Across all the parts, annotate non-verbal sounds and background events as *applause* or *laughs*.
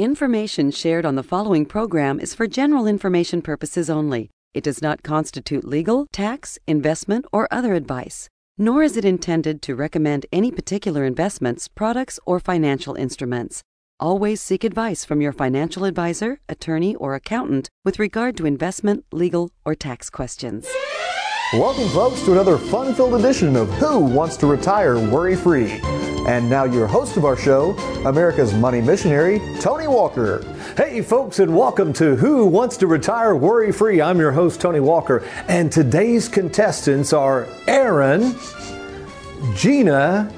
Information shared on the following program is for general information purposes only. It does not constitute legal, tax, investment, or other advice, nor is it intended to recommend any particular investments, products, or financial instruments. Always seek advice from your financial advisor, attorney, or accountant with regard to investment, legal, or tax questions. Welcome, folks, to another fun filled edition of Who Wants to Retire Worry Free. And now, your host of our show, America's money missionary, Tony Walker. Hey, folks, and welcome to Who Wants to Retire Worry Free. I'm your host, Tony Walker, and today's contestants are Aaron, Gina,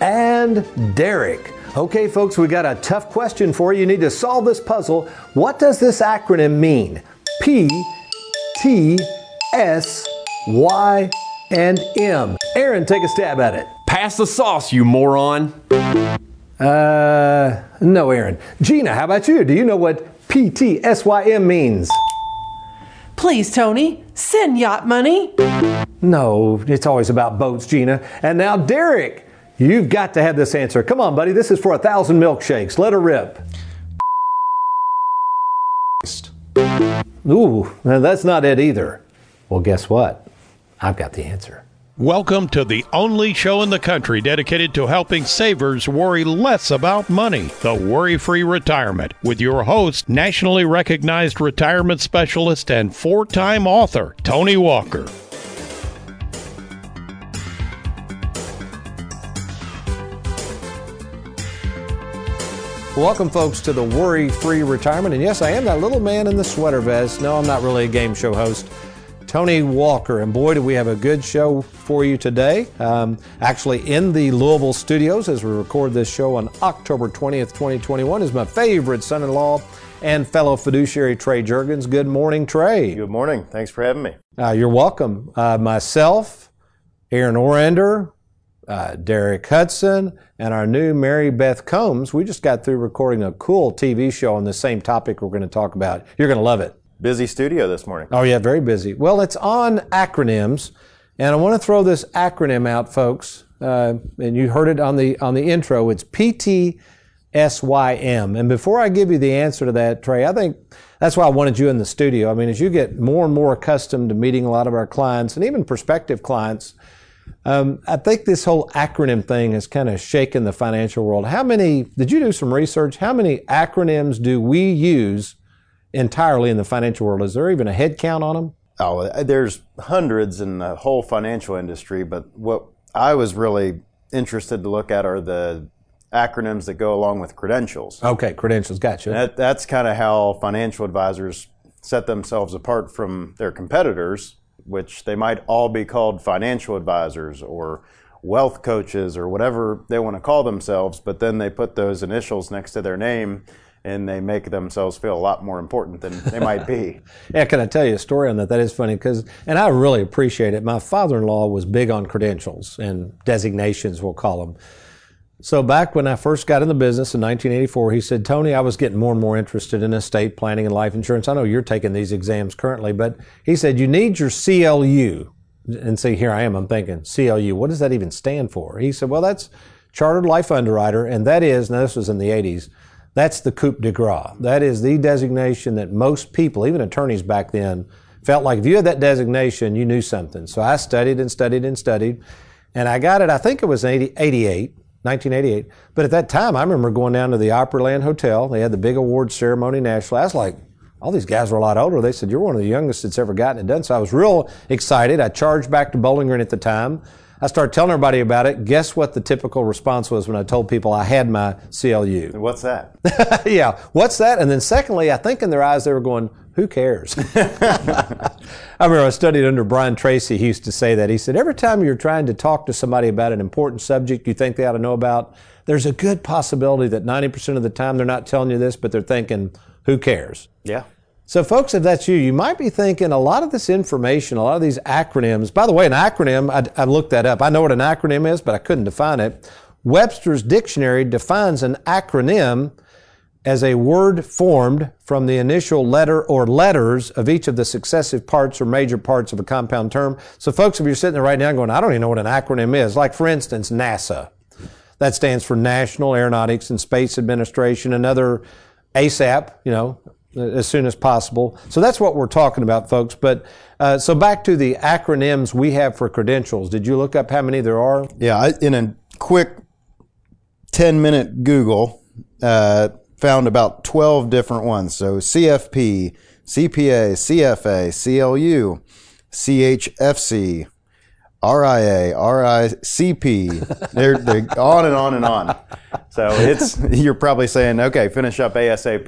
and Derek. Okay, folks, we got a tough question for you. You need to solve this puzzle. What does this acronym mean? P T S Y and M. Aaron, take a stab at it. Pass the sauce, you moron. Uh, no, Aaron. Gina, how about you? Do you know what P T S Y M means? Please, Tony, send yacht money. No, it's always about boats, Gina. And now, Derek, you've got to have this answer. Come on, buddy. This is for a thousand milkshakes. Let her rip. Ooh, that's not it either. Well, guess what? I've got the answer. Welcome to the only show in the country dedicated to helping savers worry less about money, the Worry Free Retirement, with your host, nationally recognized retirement specialist and four time author, Tony Walker. Welcome, folks, to the Worry Free Retirement. And yes, I am that little man in the sweater vest. No, I'm not really a game show host. Tony Walker. And boy, do we have a good show for you today. Um, actually, in the Louisville studios as we record this show on October 20th, 2021, is my favorite son in law and fellow fiduciary Trey Jurgens. Good morning, Trey. Good morning. Thanks for having me. Uh, you're welcome. Uh, myself, Aaron Orander, uh, Derek Hudson, and our new Mary Beth Combs. We just got through recording a cool TV show on the same topic we're going to talk about. You're going to love it. Busy studio this morning. Oh, yeah, very busy. Well, it's on acronyms, and I want to throw this acronym out, folks. Uh, and you heard it on the on the intro. It's PTSYM. And before I give you the answer to that, Trey, I think that's why I wanted you in the studio. I mean, as you get more and more accustomed to meeting a lot of our clients and even prospective clients, um, I think this whole acronym thing has kind of shaken the financial world. How many, did you do some research? How many acronyms do we use entirely in the financial world? Is there even a head count on them? Oh, there's hundreds in the whole financial industry, but what I was really interested to look at are the acronyms that go along with credentials. Okay, credentials, gotcha. That, that's kind of how financial advisors set themselves apart from their competitors which they might all be called financial advisors or wealth coaches or whatever they want to call themselves, but then they put those initials next to their name and they make themselves feel a lot more important than they might be. *laughs* yeah, can I tell you a story on that? That is funny because, and I really appreciate it. My father-in-law was big on credentials and designations, we'll call them. So back when I first got in the business in 1984, he said, Tony, I was getting more and more interested in estate planning and life insurance. I know you're taking these exams currently, but he said, you need your CLU. And see, here I am, I'm thinking, CLU, what does that even stand for? He said, well, that's Chartered Life Underwriter, and that is, now this was in the 80s, that's the coup de grace. That is the designation that most people, even attorneys back then, felt like if you had that designation, you knew something. So I studied and studied and studied, and I got it, I think it was 80, 88. 1988. But at that time, I remember going down to the Opryland Hotel. They had the big award ceremony nationally. I was like, all these guys were a lot older. They said, You're one of the youngest that's ever gotten it done. So I was real excited. I charged back to Bowling Green at the time. I started telling everybody about it. Guess what the typical response was when I told people I had my CLU? What's that? *laughs* yeah, what's that? And then secondly, I think in their eyes they were going, who cares? *laughs* I remember I studied under Brian Tracy. He used to say that. He said, every time you're trying to talk to somebody about an important subject you think they ought to know about, there's a good possibility that 90% of the time they're not telling you this, but they're thinking, who cares? Yeah. So, folks, if that's you, you might be thinking a lot of this information, a lot of these acronyms. By the way, an acronym, I, I looked that up. I know what an acronym is, but I couldn't define it. Webster's Dictionary defines an acronym as a word formed from the initial letter or letters of each of the successive parts or major parts of a compound term. So, folks, if you're sitting there right now going, I don't even know what an acronym is, like for instance, NASA. That stands for National Aeronautics and Space Administration. Another ASAP, you know, as soon as possible. So that's what we're talking about, folks. But uh, so back to the acronyms we have for credentials. Did you look up how many there are? Yeah, I, in a quick 10 minute Google, uh, found about 12 different ones. So CFP, CPA, CFA, CLU, CHFC, RIA, RICP. They're, they're on and on and on. So it's you're probably saying, okay, finish up ASAP.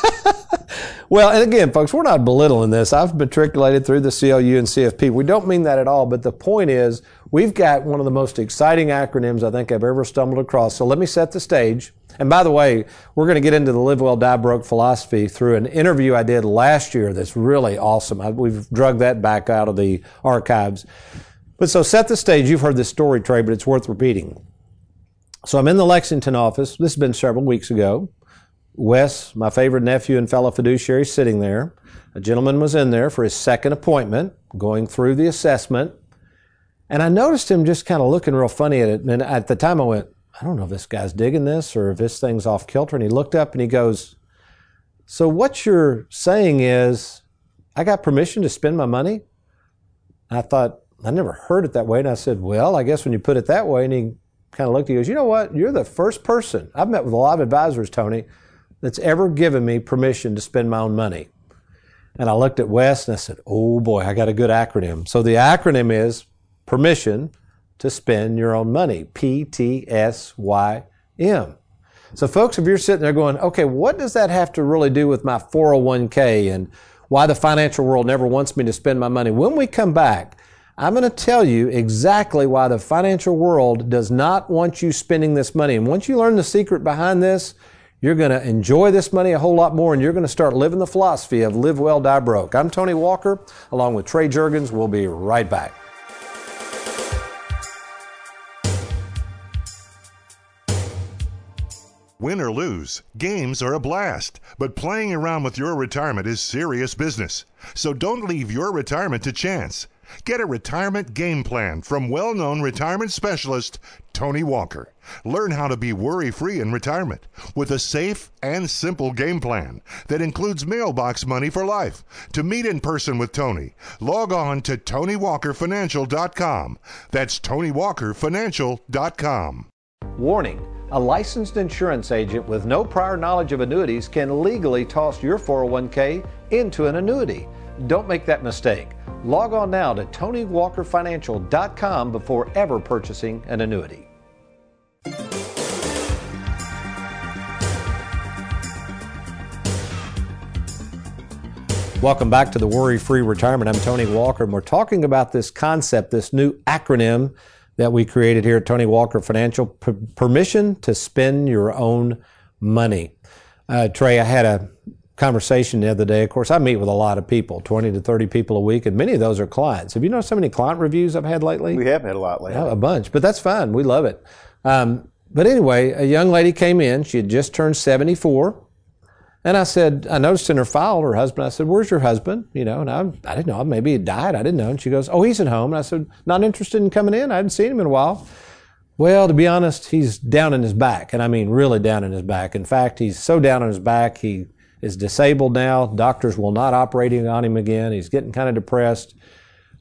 *laughs* Well, and again, folks, we're not belittling this. I've matriculated through the CLU and CFP. We don't mean that at all. But the point is, we've got one of the most exciting acronyms I think I've ever stumbled across. So let me set the stage. And by the way, we're going to get into the live well, die broke philosophy through an interview I did last year that's really awesome. I, we've drug that back out of the archives. But so set the stage. You've heard this story, Trey, but it's worth repeating. So I'm in the Lexington office. This has been several weeks ago. Wes, my favorite nephew and fellow fiduciary, sitting there. A gentleman was in there for his second appointment, going through the assessment. And I noticed him just kind of looking real funny at it. And at the time I went, I don't know if this guy's digging this or if this thing's off kilter. And he looked up and he goes, So what you're saying is, I got permission to spend my money? I thought, I never heard it that way. And I said, Well, I guess when you put it that way, and he kind of looked, at he goes, You know what? You're the first person. I've met with a lot of advisors, Tony, that's ever given me permission to spend my own money. And I looked at Wes and I said, Oh boy, I got a good acronym. So the acronym is permission to spend your own money. P T S Y M. So, folks, if you're sitting there going, okay, what does that have to really do with my 401k and why the financial world never wants me to spend my money? When we come back, I'm going to tell you exactly why the financial world does not want you spending this money. And once you learn the secret behind this, you're going to enjoy this money a whole lot more and you're going to start living the philosophy of live well, die broke. I'm Tony Walker, along with Trey Jurgens. We'll be right back. Win or lose, games are a blast, but playing around with your retirement is serious business. So don't leave your retirement to chance. Get a retirement game plan from well known retirement specialist Tony Walker. Learn how to be worry free in retirement with a safe and simple game plan that includes mailbox money for life. To meet in person with Tony, log on to TonyWalkerFinancial.com. That's TonyWalkerFinancial.com. Warning a licensed insurance agent with no prior knowledge of annuities can legally toss your 401k into an annuity. Don't make that mistake. Log on now to TonyWalkerFinancial.com before ever purchasing an annuity. Welcome back to the Worry Free Retirement. I'm Tony Walker, and we're talking about this concept, this new acronym that we created here at Tony Walker Financial P- permission to spend your own money. Uh, Trey, I had a conversation the other day. Of course, I meet with a lot of people, 20 to 30 people a week, and many of those are clients. Have you noticed how many client reviews I've had lately? we have had a lot lately. Yeah, a bunch, but that's fine. We love it. Um, but anyway, a young lady came in. She had just turned 74. And I said, I noticed in her file, her husband, I said, Where's your husband? You know, and I, I didn't know. Maybe he died. I didn't know. And she goes, Oh, he's at home. And I said, Not interested in coming in? I hadn't seen him in a while. Well, to be honest, he's down in his back. And I mean, really down in his back. In fact, he's so down in his back, he is disabled now. Doctors will not operating on him again. He's getting kind of depressed.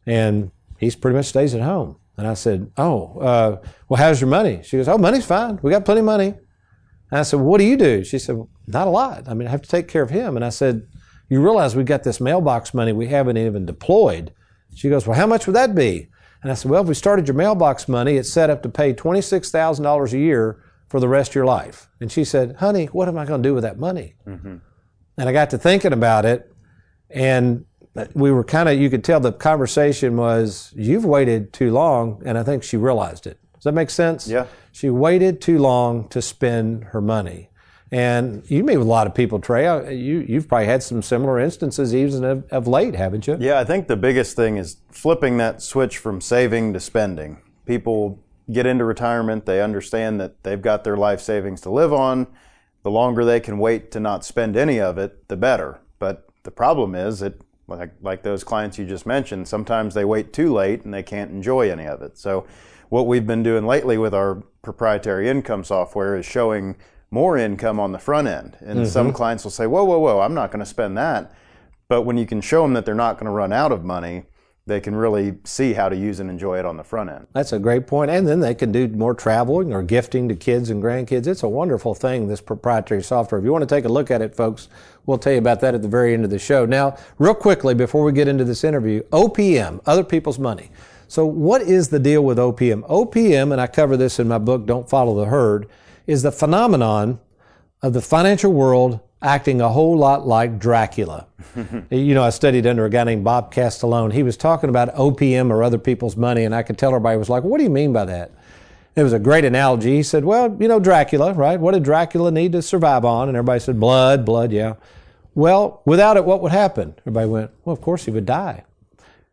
And he's pretty much stays at home. And I said, Oh, uh, well, how's your money? She goes, Oh, money's fine. We got plenty of money. And I said, What do you do? She said, Not a lot. I mean, I have to take care of him. And I said, You realize we got this mailbox money we haven't even deployed. She goes, Well, how much would that be? And I said, Well, if we started your mailbox money, it's set up to pay $26,000 a year for the rest of your life. And she said, Honey, what am I going to do with that money? And I got to thinking about it, and we were kind of, you could tell the conversation was, You've waited too long. And I think she realized it. Does that make sense? Yeah. She waited too long to spend her money. And you meet with a lot of people, Trey. Uh, You, you've probably had some similar instances even of, of late, haven't you? Yeah, I think the biggest thing is flipping that switch from saving to spending. People get into retirement, they understand that they've got their life savings to live on. The longer they can wait to not spend any of it, the better. But the problem is that, like, like those clients you just mentioned, sometimes they wait too late and they can't enjoy any of it. So, what we've been doing lately with our proprietary income software is showing more income on the front end. And mm-hmm. some clients will say, whoa, whoa, whoa, I'm not going to spend that. But when you can show them that they're not going to run out of money, they can really see how to use and enjoy it on the front end. That's a great point. And then they can do more traveling or gifting to kids and grandkids. It's a wonderful thing, this proprietary software. If you want to take a look at it, folks, we'll tell you about that at the very end of the show. Now, real quickly, before we get into this interview, OPM, other people's money. So, what is the deal with OPM? OPM, and I cover this in my book, Don't Follow the Herd, is the phenomenon of the financial world acting a whole lot like Dracula. *laughs* you know, I studied under a guy named Bob Castellone. He was talking about OPM or other people's money, and I could tell everybody was like, What do you mean by that? It was a great analogy. He said, Well, you know, Dracula, right? What did Dracula need to survive on? And everybody said, Blood, blood, yeah. Well, without it, what would happen? Everybody went, Well, of course he would die.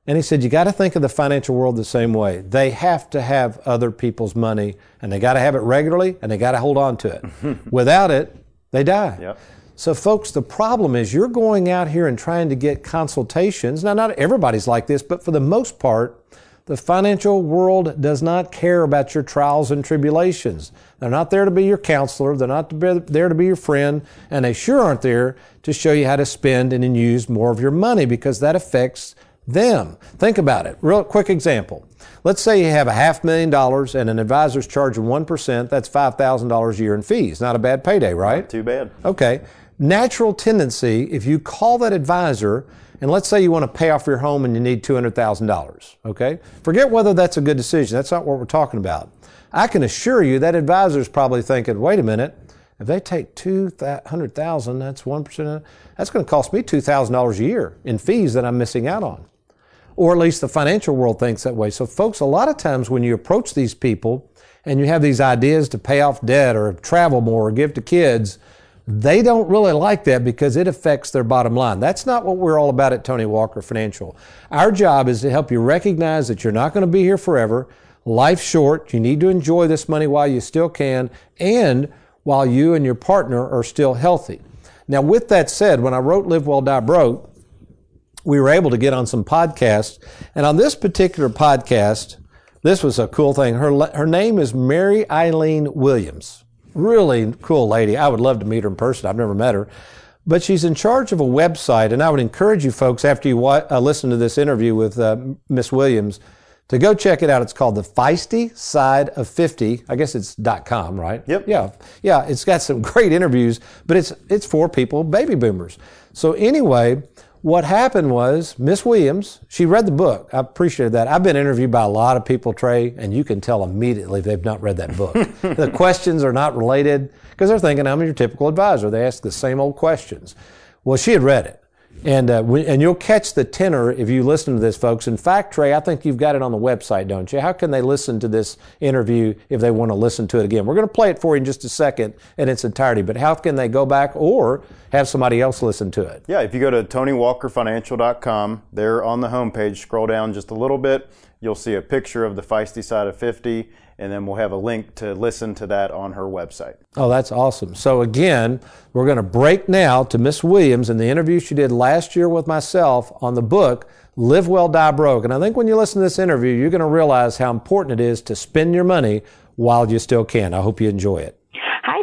And he said, You got to think of the financial world the same way. They have to have other people's money, and they got to have it regularly, and they got to hold on to it. *laughs* Without it, they die. Yep. So, folks, the problem is you're going out here and trying to get consultations. Now, not everybody's like this, but for the most part, the financial world does not care about your trials and tribulations. They're not there to be your counselor. They're not there to be your friend. And they sure aren't there to show you how to spend and then use more of your money because that affects them. Think about it. Real quick example. Let's say you have a half million dollars and an advisor's charging 1%. That's $5,000 a year in fees. Not a bad payday, right? Not Too bad. Okay. Natural tendency, if you call that advisor, and let's say you want to pay off your home and you need $200,000, okay? Forget whether that's a good decision. That's not what we're talking about. I can assure you that advisor is probably thinking, wait a minute, if they take 200,000, that's 1%, that's going to cost me $2,000 a year in fees that I'm missing out on. Or at least the financial world thinks that way. So folks, a lot of times when you approach these people and you have these ideas to pay off debt or travel more or give to kids, they don't really like that because it affects their bottom line. That's not what we're all about at Tony Walker Financial. Our job is to help you recognize that you're not going to be here forever. Life's short. You need to enjoy this money while you still can and while you and your partner are still healthy. Now, with that said, when I wrote Live Well, Die Broke, we were able to get on some podcasts. And on this particular podcast, this was a cool thing. Her, her name is Mary Eileen Williams really cool lady. I would love to meet her in person. I've never met her. But she's in charge of a website, and I would encourage you folks, after you wa- uh, listen to this interview with uh, Miss Williams, to go check it out. It's called The Feisty Side of 50. I guess it's .com, right? Yep. Yeah. Yeah, it's got some *laughs* great interviews, but it's it's for people, baby boomers. So anyway, what happened was Miss Williams, she read the book. I appreciated that. I've been interviewed by a lot of people, Trey, and you can tell immediately they've not read that book. *laughs* the questions are not related because they're thinking I'm your typical advisor. They ask the same old questions. Well, she had read it. And, uh, we, and you'll catch the tenor if you listen to this, folks. In fact, Trey, I think you've got it on the website, don't you? How can they listen to this interview if they want to listen to it again? We're going to play it for you in just a second in its entirety, but how can they go back or have somebody else listen to it? Yeah, if you go to TonyWalkerFinancial.com, there on the homepage, scroll down just a little bit, you'll see a picture of the feisty side of 50 and then we'll have a link to listen to that on her website. Oh, that's awesome. So, again, we're going to break now to Miss Williams and the interview she did last year with myself on the book, Live Well, Die Broke. And I think when you listen to this interview, you're going to realize how important it is to spend your money while you still can. I hope you enjoy it.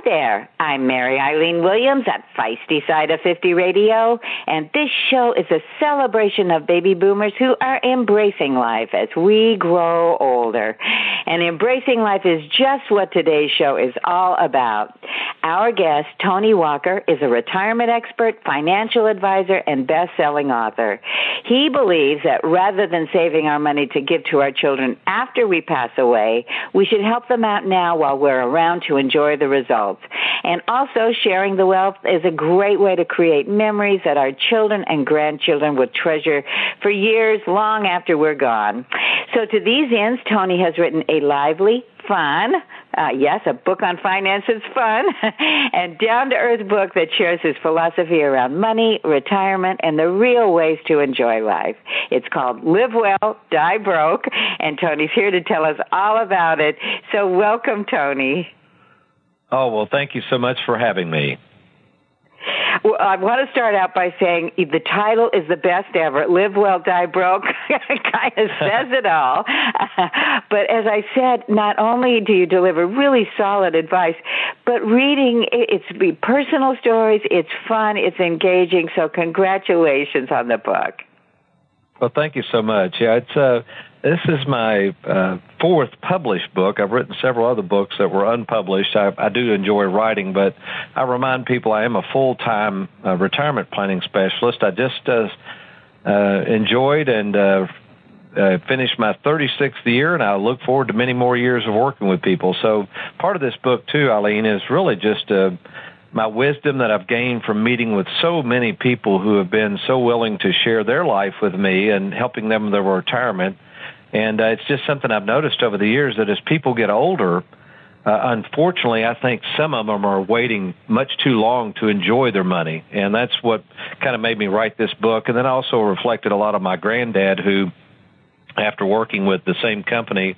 There. I'm Mary Eileen Williams at Feisty Side of 50 Radio, and this show is a celebration of baby boomers who are embracing life as we grow older. And embracing life is just what today's show is all about. Our guest, Tony Walker, is a retirement expert, financial advisor, and best-selling author. He believes that rather than saving our money to give to our children after we pass away, we should help them out now while we're around to enjoy the results results. And also, sharing the wealth is a great way to create memories that our children and grandchildren will treasure for years long after we're gone. So, to these ends, Tony has written a lively, fun, uh, yes, a book on finance is fun, *laughs* and down to earth book that shares his philosophy around money, retirement, and the real ways to enjoy life. It's called Live Well, Die Broke, and Tony's here to tell us all about it. So, welcome, Tony. Oh, well, thank you so much for having me. Well, I want to start out by saying the title is the best ever. Live well, die broke. *laughs* kind of says it all. *laughs* but as I said, not only do you deliver really solid advice, but reading it's personal stories. It's fun. It's engaging. So congratulations on the book. Well, thank you so much. Yeah, it's uh, this is my uh, fourth published book. I've written several other books that were unpublished. I, I do enjoy writing, but I remind people I am a full time uh, retirement planning specialist. I just uh, uh, enjoyed and uh, uh, finished my 36th year, and I look forward to many more years of working with people. So, part of this book, too, Eileen, is really just uh, my wisdom that I've gained from meeting with so many people who have been so willing to share their life with me and helping them with their retirement and uh, it's just something I've noticed over the years that as people get older, uh, unfortunately, I think some of them are waiting much too long to enjoy their money. And that's what kind of made me write this book. And then I also reflected a lot of my granddad who, after working with the same company,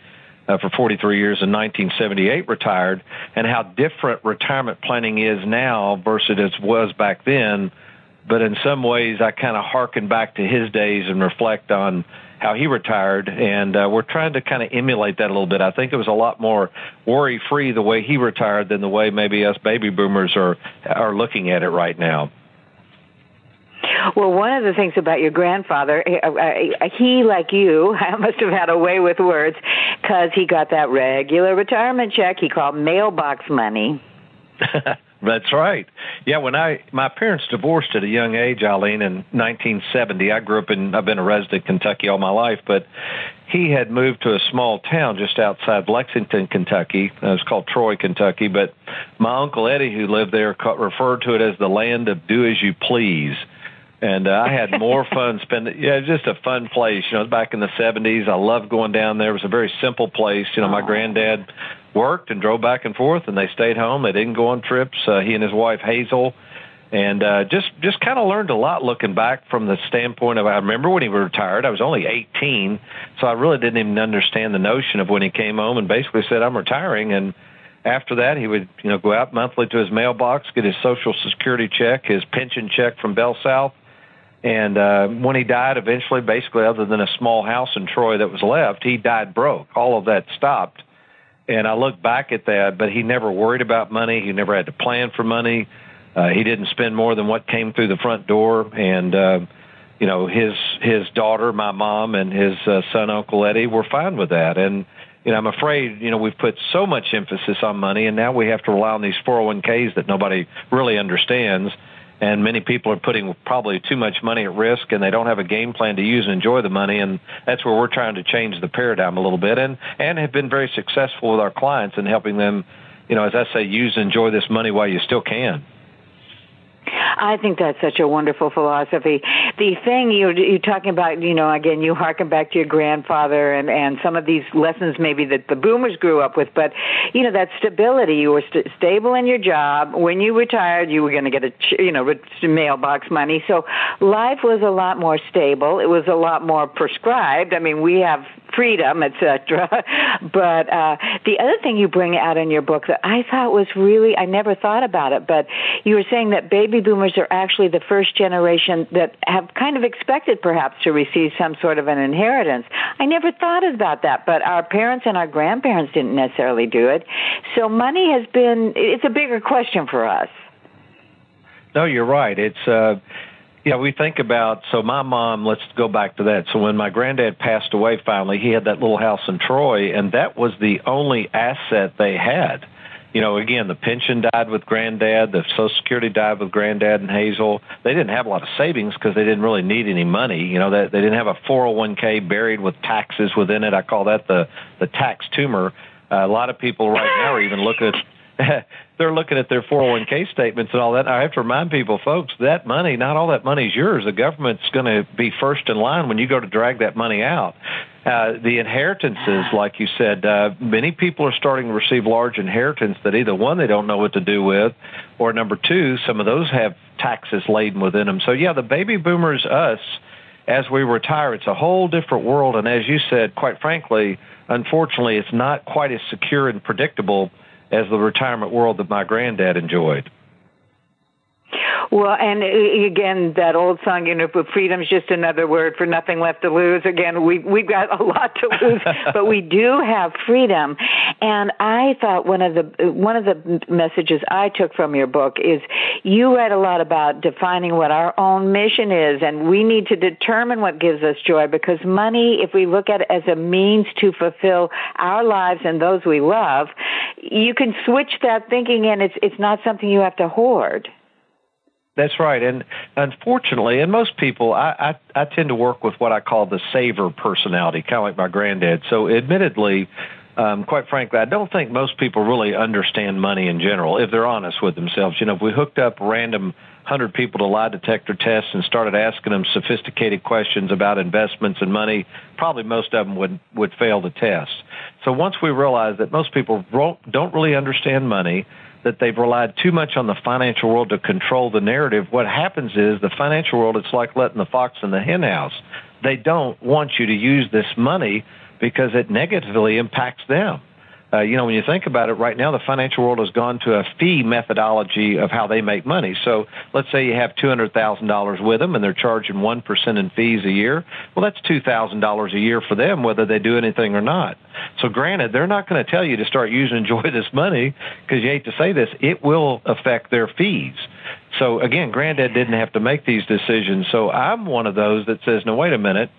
uh, for 43 years in 1978 retired and how different retirement planning is now versus it was back then but in some ways I kind of harken back to his days and reflect on how he retired, and uh, we're trying to kind of emulate that a little bit. I think it was a lot more worry free the way he retired than the way maybe us baby boomers are are looking at it right now. Well, one of the things about your grandfather, uh, uh, he, like you, *laughs* must have had a way with words because he got that regular retirement check he called mailbox money. *laughs* That's right. Yeah, when I my parents divorced at a young age, Eileen, in 1970. I grew up in I've been a resident of Kentucky all my life, but he had moved to a small town just outside Lexington, Kentucky. It was called Troy, Kentucky. But my uncle Eddie, who lived there, referred to it as the land of do as you please. And uh, I had *laughs* more fun spending. Yeah, just a fun place. You know, back in the '70s, I loved going down there. It was a very simple place. You know, my granddad worked and drove back and forth, and they stayed home. They didn't go on trips. Uh, he and his wife Hazel, and uh, just just kind of learned a lot looking back from the standpoint of I remember when he retired. I was only 18, so I really didn't even understand the notion of when he came home and basically said I'm retiring and. After that, he would, you know, go out monthly to his mailbox, get his Social Security check, his pension check from Bell South, and uh, when he died, eventually, basically, other than a small house in Troy that was left, he died broke. All of that stopped. And I look back at that, but he never worried about money. He never had to plan for money. Uh, he didn't spend more than what came through the front door. And, uh, you know, his, his daughter, my mom, and his uh, son, Uncle Eddie, were fine with that. And, you know, I'm afraid, you know, we've put so much emphasis on money, and now we have to rely on these 401ks that nobody really understands and many people are putting probably too much money at risk and they don't have a game plan to use and enjoy the money and that's where we're trying to change the paradigm a little bit and and have been very successful with our clients in helping them you know as i say use and enjoy this money while you still can I think that's such a wonderful philosophy. The thing you you're talking about, you know, again, you harken back to your grandfather and and some of these lessons maybe that the boomers grew up with, but you know that stability. You were st- stable in your job. When you retired, you were going to get a you know mailbox money. So life was a lot more stable. It was a lot more prescribed. I mean, we have freedom, etc. *laughs* but uh, the other thing you bring out in your book that I thought was really I never thought about it, but you were saying that baby boomers are actually the first generation that have kind of expected perhaps to receive some sort of an inheritance. I never thought about that, but our parents and our grandparents didn't necessarily do it. So money has been it's a bigger question for us. No, you're right. It's uh yeah, we think about so my mom. Let's go back to that. So when my granddad passed away, finally, he had that little house in Troy, and that was the only asset they had. You know, again, the pension died with granddad, the Social Security died with granddad and Hazel. They didn't have a lot of savings because they didn't really need any money. You know, they, they didn't have a 401k buried with taxes within it. I call that the the tax tumor. Uh, a lot of people right now are even looking at *laughs* they're looking at their 401k statements and all that. I have to remind people, folks, that money, not all that money is yours. The government's going to be first in line when you go to drag that money out. Uh, the inheritances, like you said, uh, many people are starting to receive large inheritance that either one they don't know what to do with, or number two, some of those have taxes laden within them. So yeah, the baby boomers, us, as we retire, it's a whole different world. And as you said, quite frankly, unfortunately, it's not quite as secure and predictable as the retirement world that my granddad enjoyed. Well, and again, that old song, you know, freedom's just another word for nothing left to lose. Again, we we've got a lot to lose, *laughs* but we do have freedom. And I thought one of the one of the messages I took from your book is you read a lot about defining what our own mission is, and we need to determine what gives us joy because money, if we look at it as a means to fulfill our lives and those we love, you can switch that thinking, and it's it's not something you have to hoard. That's right, and unfortunately, and most people, I, I I tend to work with what I call the saver personality, kind of like my granddad. So, admittedly, um, quite frankly, I don't think most people really understand money in general if they're honest with themselves. You know, if we hooked up random hundred people to lie detector tests and started asking them sophisticated questions about investments and money, probably most of them would would fail the test. So once we realize that most people don't really understand money, that they've relied too much on the financial world to control the narrative, what happens is the financial world, it's like letting the fox in the henhouse. They don't want you to use this money because it negatively impacts them uh, you know, when you think about it, right now the financial world has gone to a fee methodology of how they make money. So let's say you have two hundred thousand dollars with them, and they're charging one percent in fees a year. Well, that's two thousand dollars a year for them, whether they do anything or not. So, granted, they're not going to tell you to start using *laughs* and enjoy this money because you hate to say this, it will affect their fees. So again, Granddad didn't have to make these decisions. So I'm one of those that says, no, wait a minute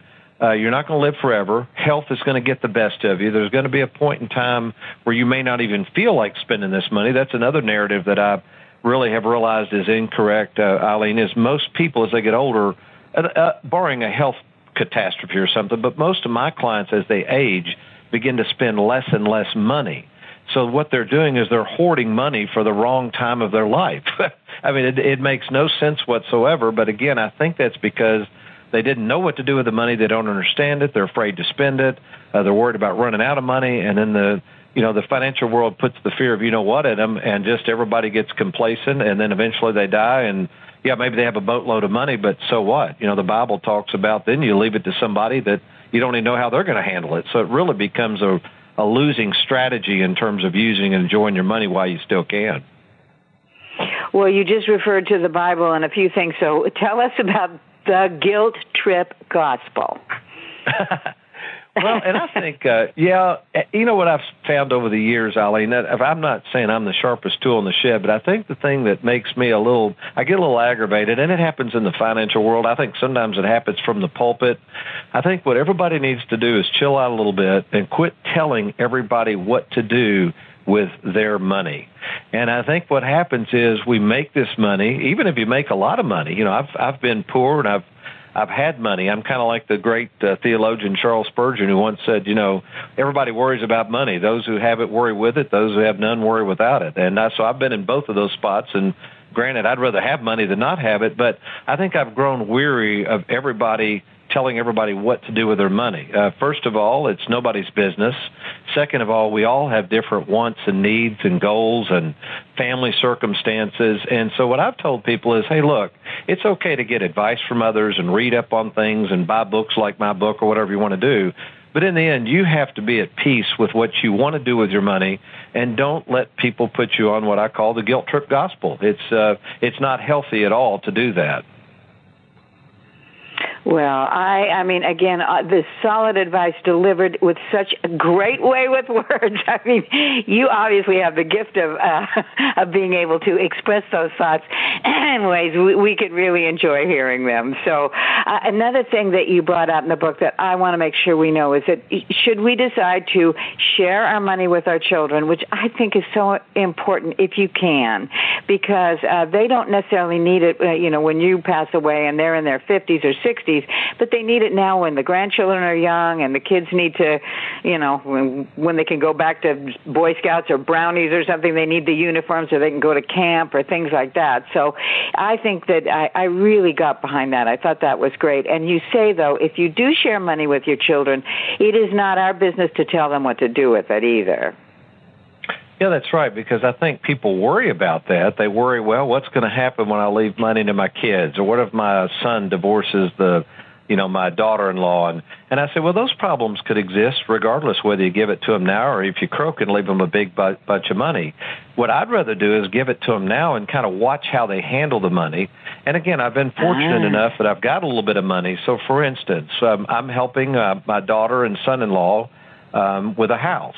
uh, you're not going to live forever. Health is going to get the best of you. There's going to be a point in time where you may not even feel like spending this money. That's another narrative that I really have realized is incorrect, uh, Eileen, is most people as they get older, uh, uh, barring a health catastrophe or something, but most of my clients as they age begin to spend less and less money. So what they're doing is they're hoarding money for the wrong time of their life. *laughs* I mean, it, it makes no sense whatsoever. But again, I think that's because – they didn't know what to do with the money. They don't understand it. They're afraid to spend it. Uh, they're worried about running out of money, and then the you know the financial world puts the fear of you know what in them, and just everybody gets complacent, and then eventually they die. And yeah, maybe they have a boatload of money, but so what? You know, the Bible talks about then you leave it to somebody that you don't even know how they're going to handle it. So it really becomes a a losing strategy in terms of using and enjoying your money while you still can. Well, you just referred to the Bible and a few things. So tell us about the guilt trip gospel. *laughs* well, and I think, uh, yeah, you know what I've found over the years, Eileen. That I'm not saying I'm the sharpest tool in the shed, but I think the thing that makes me a little, I get a little aggravated, and it happens in the financial world. I think sometimes it happens from the pulpit. I think what everybody needs to do is chill out a little bit and quit telling everybody what to do with their money. And I think what happens is we make this money, even if you make a lot of money. You know, I've I've been poor and I've I've had money. I'm kind of like the great uh, theologian Charles Spurgeon, who once said, you know, everybody worries about money. Those who have it worry with it. Those who have none worry without it. And I, so I've been in both of those spots. And granted, I'd rather have money than not have it. But I think I've grown weary of everybody telling everybody what to do with their money. Uh, first of all, it's nobody's business. Second of all, we all have different wants and needs and goals and family circumstances. And so what I've told people is, hey, look, it's okay to get advice from others and read up on things and buy books like my book or whatever you want to do. But in the end, you have to be at peace with what you want to do with your money, and don't let people put you on what I call the guilt trip gospel. It's uh, it's not healthy at all to do that. Well, I, I mean, again, uh, the solid advice delivered with such a great way with *laughs* words. I mean, you obviously have the gift of uh, *laughs* of being able to express those thoughts in ways we, we could really enjoy hearing them. So, uh, another thing that you brought up in the book that I want to make sure we know is that should we decide to share our money with our children, which I think is so important if you can, because uh, they don't necessarily need it. Uh, you know, when you pass away and they're in their 50s or 60s but they need it now when the grandchildren are young and the kids need to, you know, when, when they can go back to Boy Scouts or Brownies or something, they need the uniforms so they can go to camp or things like that. So I think that I, I really got behind that. I thought that was great. And you say, though, if you do share money with your children, it is not our business to tell them what to do with it either. Yeah, that's right. Because I think people worry about that. They worry, well, what's going to happen when I leave money to my kids, or what if my son divorces the you know, my daughter-in-law. And, and I said, well, those problems could exist regardless whether you give it to them now or if you croak and leave them a big bu- bunch of money. What I'd rather do is give it to them now and kind of watch how they handle the money. And again, I've been fortunate Ah. enough that I've got a little bit of money. So, for instance, um, I'm helping uh, my daughter and son-in-law um, with a house.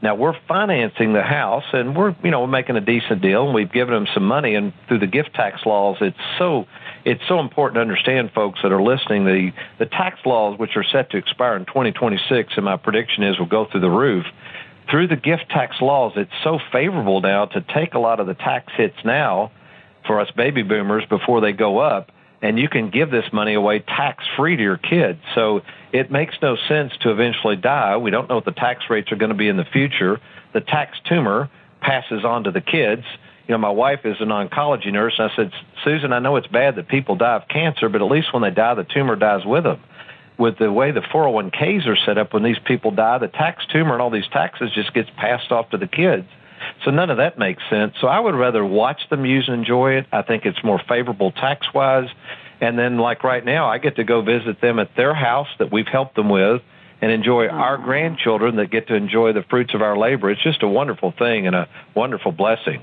Now we're financing the house, and we're you know we're making a decent deal, and we've given them some money. And through the gift tax laws, it's so it's so important to understand, folks that are listening, the the tax laws which are set to expire in 2026, and my prediction is will go through the roof. Through the gift tax laws, it's so favorable now to take a lot of the tax hits now for us baby boomers before they go up and you can give this money away tax free to your kids. So it makes no sense to eventually die. We don't know what the tax rates are going to be in the future. The tax tumor passes on to the kids. You know, my wife is an oncology nurse, and I said, Susan, I know it's bad that people die of cancer, but at least when they die, the tumor dies with them. With the way the 401ks are set up, when these people die, the tax tumor and all these taxes just gets passed off to the kids. So none of that makes sense. So I would rather watch them use and enjoy it. I think it's more favorable tax wise. And then, like right now, I get to go visit them at their house that we've helped them with and enjoy our grandchildren that get to enjoy the fruits of our labor. It's just a wonderful thing and a wonderful blessing.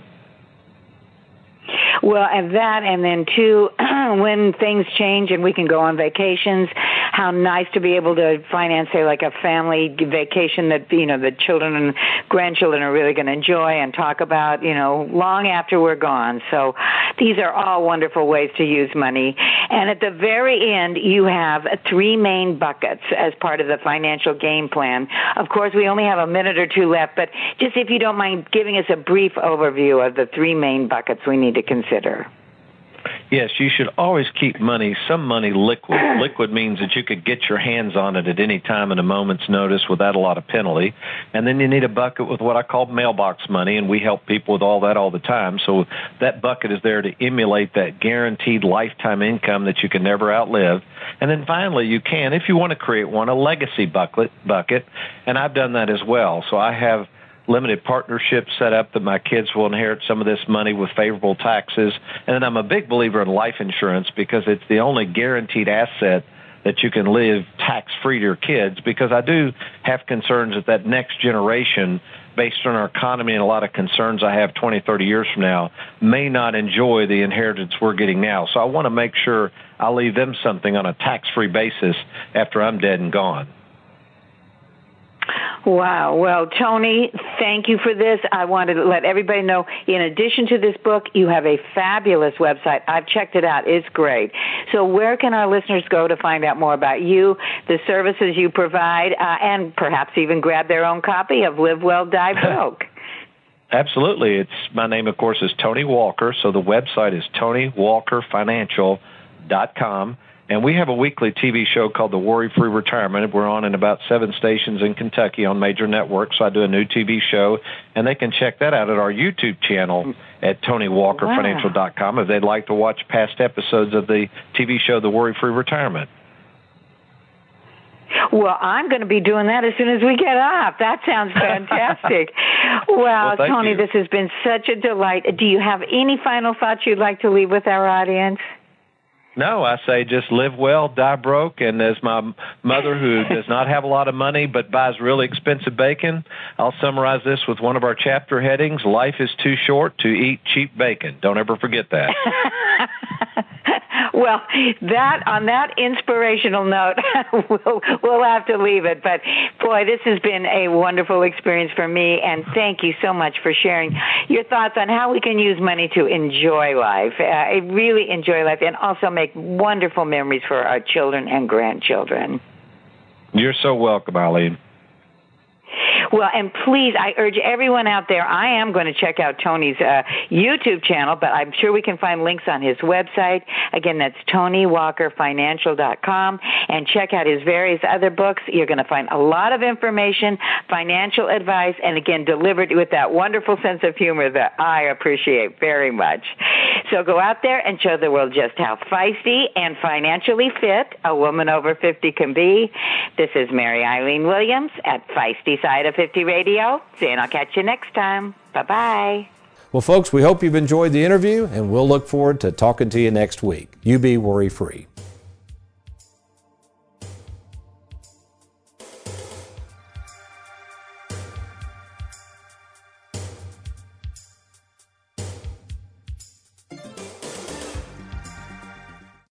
Well, and that, and then too, *clears throat* when things change and we can go on vacations, how nice to be able to finance, say, like a family vacation that you know the children and grandchildren are really going to enjoy and talk about, you know, long after we're gone. So, these are all wonderful ways to use money. And at the very end, you have three main buckets as part of the financial game plan. Of course, we only have a minute or two left, but just if you don't mind giving us a brief overview of the three main buckets we need to consider. Yes, you should always keep money, some money liquid. *clears throat* liquid means that you could get your hands on it at any time at a moment's notice without a lot of penalty. And then you need a bucket with what I call mailbox money, and we help people with all that all the time. So that bucket is there to emulate that guaranteed lifetime income that you can never outlive. And then finally, you can, if you want to create one, a legacy bucket, bucket. And I've done that as well. So I have limited partnerships set up that my kids will inherit some of this money with favorable taxes. And then I'm a big believer in life insurance because it's the only guaranteed asset that you can live tax free to your kids because I do have concerns that that next generation based on our economy and a lot of concerns I have 20, 30 years from now may not enjoy the inheritance we're getting now. So I want to make sure I leave them something on a tax free basis after I'm dead and gone. Wow. Well, Tony, thank you for this. I wanted to let everybody know, in addition to this book, you have a fabulous website. I've checked it out. It's great. So where can our listeners go to find out more about you, the services you provide, uh, and perhaps even grab their own copy of Live Well, Die *laughs* Broke? Absolutely. It's my name, of course, is Tony Walker. So the website is TonyWalkerFinancial.com. And we have a weekly TV show called The Worry Free Retirement. We're on in about seven stations in Kentucky on major networks. I do a new TV show, and they can check that out at our YouTube channel at TonyWalkerFinancial.com if they'd like to watch past episodes of the TV show The Worry Free Retirement. Well, I'm going to be doing that as soon as we get off. That sounds fantastic. *laughs* well, Well, Tony, you. this has been such a delight. Do you have any final thoughts you'd like to leave with our audience? No, I say just live well, die broke. And as my mother, who does not have a lot of money but buys really expensive bacon, I'll summarize this with one of our chapter headings Life is too short to eat cheap bacon. Don't ever forget that. *laughs* well, that on that inspirational note, *laughs* we'll we'll have to leave it. But boy, this has been a wonderful experience for me, and thank you so much for sharing your thoughts on how we can use money to enjoy life, uh, really enjoy life, and also make wonderful memories for our children and grandchildren. You're so welcome, Eileen. Well, and please, I urge everyone out there, I am going to check out Tony's uh, YouTube channel, but I'm sure we can find links on his website. Again, that's TonyWalkerFinancial.com. And check out his various other books. You're going to find a lot of information, financial advice, and again, delivered with that wonderful sense of humor that I appreciate very much. So go out there and show the world just how feisty and financially fit a woman over 50 can be. This is Mary Eileen Williams at Feisty Side of 50 Radio, saying I'll catch you next time. Bye bye. Well, folks, we hope you've enjoyed the interview, and we'll look forward to talking to you next week. You be worry free.